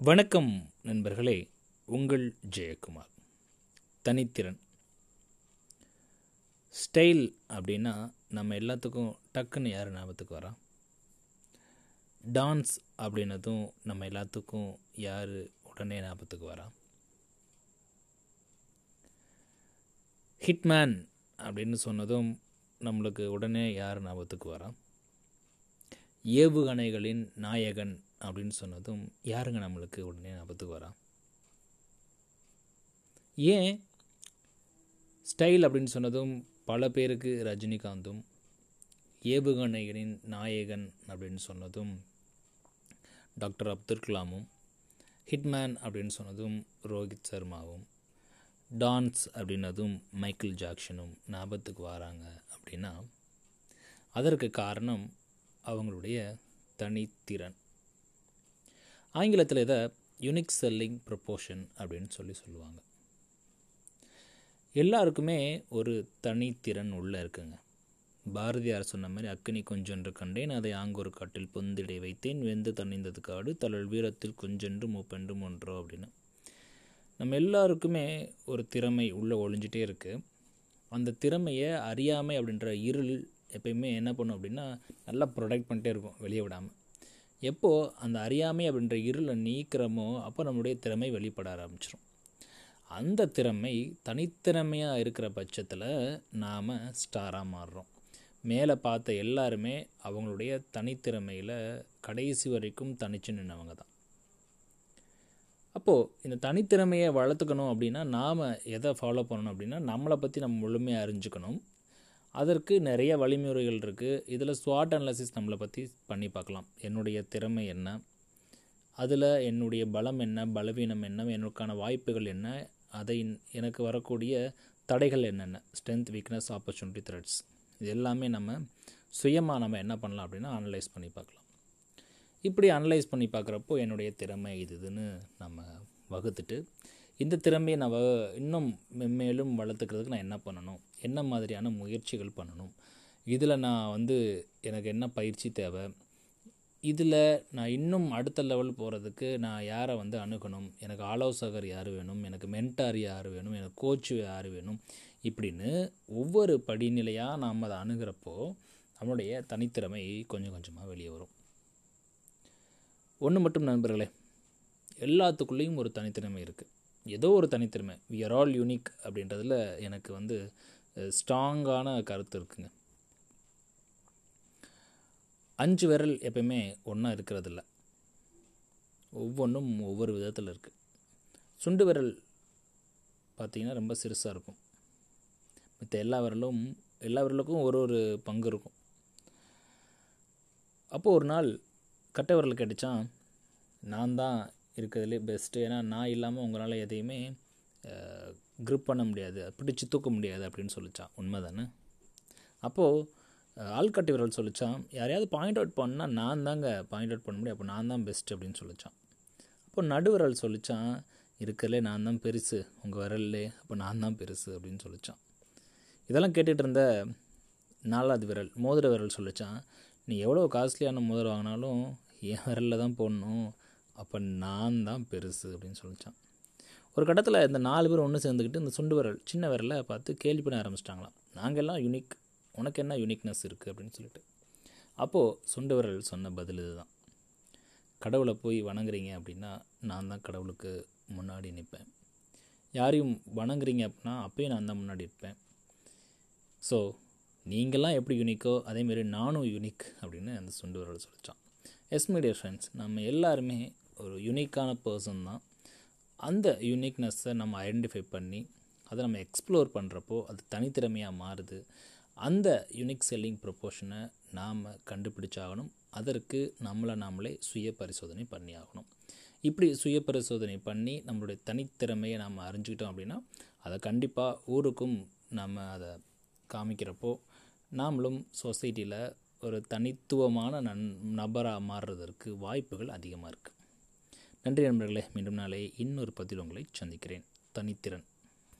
வணக்கம் நண்பர்களே உங்கள் ஜெயக்குமார். தனித்திறன். ஸ்டைல் அப்படின்னா நம்ம எல்லாத்துக்கும் டக்குன்னு யார் ஞாபகத்துக்கு வரா? டான்ஸ் அப்படின்னதும் நம்ம எல்லாத்துக்கும் யார் உடனே ஞாபகத்துக்கு வரா? ஹிட்மேன் அப்படின்னு சொன்னதும் நம்மளுக்கு உடனே யார் ஞாபகத்துக்கு வரா? ஏவுகணைகளின் நாயகன் அப்படின்னு சொன்னதும் யாருங்க நம்மளுக்கு உடனே ஞாபகத்துக்கு வரா? ஏன் ஸ்டைல் அப்படின்னு சொன்னதும் பல பேருக்கு ரஜினிகாந்தும் ஏவுகணைகளின் நாயகன் அப்படின்னு சொன்னதும் டாக்டர் அப்துல் கலாமும் ஹிட்மேன் அப்படின்னு சொன்னதும் ரோஹித் சர்மாவும் டான்ஸ் அப்படின்னதும் மைக்கேல் ஜாக்சனும் ஞாபகத்துக்கு வராங்க அப்படின்னா அதற்கு காரணம் அவங்களுடைய தனித்திறன். ஆங்கிலத்தில் இதை யுனிக் செல்லிங் ப்ரொப்போர்ஷன் அப்படின்னு சொல்லி சொல்லுவாங்க. எல்லாருக்குமே ஒரு தனித்திறன் உள்ளே இருக்குங்க. பாரதியார் சொன்ன மாதிரி அக்கினி கொஞ்சென்று கண்டேன் அதை ஆங்கொரு காட்டில் பொந்திடை வைத்தேன் வெந்து தணிந்தது காடு தளல் வீரத்தில் கொஞ்சென்று மூப்பென்று ஒன்றோ அப்படின்னு. நம்ம எல்லாருக்குமே ஒரு திறமை உள்ளே ஒழிஞ்சிட்டே இருக்குது அந்த திறமையை அறியாமை அப்படின்ற இருள் எப்பயுமே என்ன பண்ணும் அப்படின்னா நல்லா ப்ரொடெக்ட் பண்ணிட்டே இருக்கும் வெளியே விடாமல் எப்போது அந்த அறியாமை அப்படின்ற இருளை நீக்கிறோமோ அப்போ நம்மளுடைய திறமை வெளிப்பட ஆரம்பிச்சிடும் அந்த திறமை தனித்திறமையாக இருக்கிற பட்சத்தில் நாம் ஸ்டாராக மாறுறோம். மேலே பார்த்த எல்லாருமே அவங்களுடைய தனித்திறமையில் கடைசி வரைக்கும் தனிச்சு நின்றவங்க தான். அப்போது இந்த தனித்திறமையை வளர்த்துக்கணும் அப்படின்னா நாம் எதை ஃபாலோ பண்ணணும் அப்படின்னா நம்மளை பற்றி நம்ம முழுமையாக அறிஞ்சுக்கணும். அதற்கு நிறைய வழிமுறைகள் இருக்குது இதில் ஸ்வாட் அனலசிஸ் நம்மளை பற்றி பண்ணி பார்க்கலாம். என்னுடைய திறமை என்ன? அதில் என்னுடைய பலம் என்ன? பலவீனம் என்ன? எனக்கான வாய்ப்புகள் என்ன? அதை எனக்கு வரக்கூடிய தடைகள் என்னென்ன? ஸ்ட்ரென்த் வீக்னஸ் ஆப்பர்ச்சுனிட்டி த்ரெட்ஸ் இது எல்லாமே நம்ம சுயமாக நம்ம என்ன பண்ணலாம் அப்படின்னா அனலைஸ் பண்ணி பார்க்கலாம். இப்படி அனலைஸ் பண்ணி பார்க்குறப்போ என்னுடைய திறமை இதுன்னு நம்ம வகுத்துட்டு இந்த திறமையை நான் இன்னும் மென்மேலும் வளர்த்துக்கிறதுக்கு நான் என்ன பண்ணணும்? என்ன மாதிரியான முயற்சிகள் பண்ணணும்? இதில் நான் வந்து எனக்கு என்ன பயிற்சி தேவை? இதில் நான் இன்னும் அடுத்த லெவல் போகிறதுக்கு நான் யாரை வந்து அணுகணும்? எனக்கு ஆலோசகர் யார் வேணும்? எனக்கு மென்டார் யார் வேணும்? எனக்கு கோச்சு யார் வேணும்? இப்படின்னு ஒவ்வொரு படிநிலையாக நாம் அதை அணுகிறப்போ நம்மளுடைய தனித்திறமை கொஞ்சம் கொஞ்சமாக வெளியே வரும். ஒன்று மட்டும் நண்பர்களே எல்லாத்துக்குள்ளேயும் ஒரு தனித்திறமை இருக்குது ஏதோ ஒரு தனித்திறமை. வி ஆர் ஆல் யூனிக் அப்படின்றதில் எனக்கு வந்து ஸ்ட்ராங்கான கருத்து இருக்குங்க. அஞ்சு விரல் எப்பயுமே ஒன்றா இருக்கிறதில்ல. ஒவ்வொன்றும் ஒவ்வொரு விதத்தில் இருக்குது சுண்டு விரல் பார்த்திங்கன்னா ரொம்ப சிறுசாக இருக்கும். மற்ற எல்லா விரலும் எல்லா விரலுக்கும் ஒரு ஒரு பங்கு இருக்கும். அப்போது ஒரு நாள் கட்டை விரல் கேட்டுச்சான் நான் தான் இருக்கிறதுலே பெஸ்ட்டு ஏன்னா நான் இல்லாமல் உங்களால் எதையுமே க்ரிப் பண்ண முடியாது. பிடிச்சி தூக்க முடியாது அப்படின்னு சொல்லிச்சான். உண்மை தானே அப்போது ஆள்கட்டி விரல் சொல்லிச்சான் யாரையாவது பாயிண்ட் அவுட் பண்ணால் நான் தாங்க பாயிண்ட் அவுட் பண்ண முடியும். அப்போ நான் தான் பெஸ்ட் அப்படின்னு சொல்லித்தான் அப்போ நடுவிரல் சொல்லிச்சான் இருக்கிறதுலே நான் தான் பெருசு. உங்கள் விரல்லே. அப்போ நான் தான் பெருசு அப்படின்னு சொல்லிச்சான். இதெல்லாம் கேட்டுகிட்டு இருந்த நாலாவது விரல் மோதிர விரல் சொல்லிச்சான் நீ எவ்வளோ காஸ்ட்லியான மோதிரம் வாங்கினாலும் என் விரலில் தான் போடணும். அப்போ நான் தான் பெருசு அப்படின்னு சொல்லிச்சான். ஒரு கட்டத்தில் இந்த நாலு பேர் ஒன்று சேர்ந்துக்கிட்டு இந்த சுண்டு விரல் சின்ன விரலை பார்த்து கேள்வி பண்ண ஆரம்பிச்சிட்டாங்களாம். நாங்கள் எல்லாம் யூனிக் உனக்கு என்ன யூனிக்னஸ் இருக்குது அப்படின்னு சொல்லிட்டு. அப்போது சுண்டு விரல் சொன்ன பதில் இதுதான். கடவுளை போய் வணங்குறீங்க அப்படின்னா நான் தான் கடவுளுக்கு முன்னாடி நிற்பேன். யாரையும் வணங்குறீங்க அப்படின்னா அப்பயும் நான் தான் முன்னாடி இருப்பேன் ஸோ நீங்கள்லாம் எப்படி யூனிக்கோ அதேமாரி நானும் யூனிக் அப்படின்னு அந்த சுண்டு விரல் சொல்லித்தான் எஸ் மீடியா ஃப்ரெண்ட்ஸ் நம்ம எல்லாருமே ஒரு யுனிக்கான பர்சன் தான். அந்த யூனிக்னஸ்ஸை நம்ம ஐடென்டிஃபை பண்ணி அதை நம்ம எக்ஸ்ப்ளோர் பண்ணுறப்போ அது தனித்திறமையாக மாறுது. அந்த யூனிக் செல்லிங் ப்ரொப்போஷனை நாம் கண்டுபிடிச்சாகணும். அதற்கு நம்மளை நாமளே சுய பரிசோதனை பண்ணி ஆகணும் இப்படி சுய பரிசோதனை பண்ணி நம்மளுடைய தனித்திறமையை நாம் அறிஞ்சுக்கிட்டோம் அப்படின்னா அதை கண்டிப்பாக ஊருக்கும் நம்ம அதை காமிக்கிறப்போ நாமளும் சொசைட்டியில் ஒரு தனித்துவமான நன் நபராக மாறுறதற்கு வாய்ப்புகள் அதிகமாக இருக்குது நன்றி நண்பர்களே. மீண்டும் நாளை இன்னொரு பதில் உங்களை சந்திக்கிறேன். தனித்திறன்.